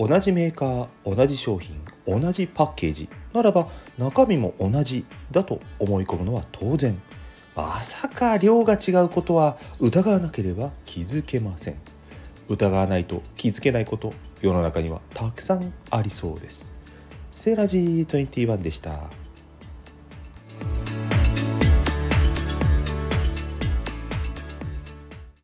同じメーカー同じ商品同じパッケージならば中身も同じだと思い込むのは当然。まさか量が違うことは疑わなければ気づけません。疑わないと気づけないこと世の中にはたくさんありそうです。セーラジー21でした。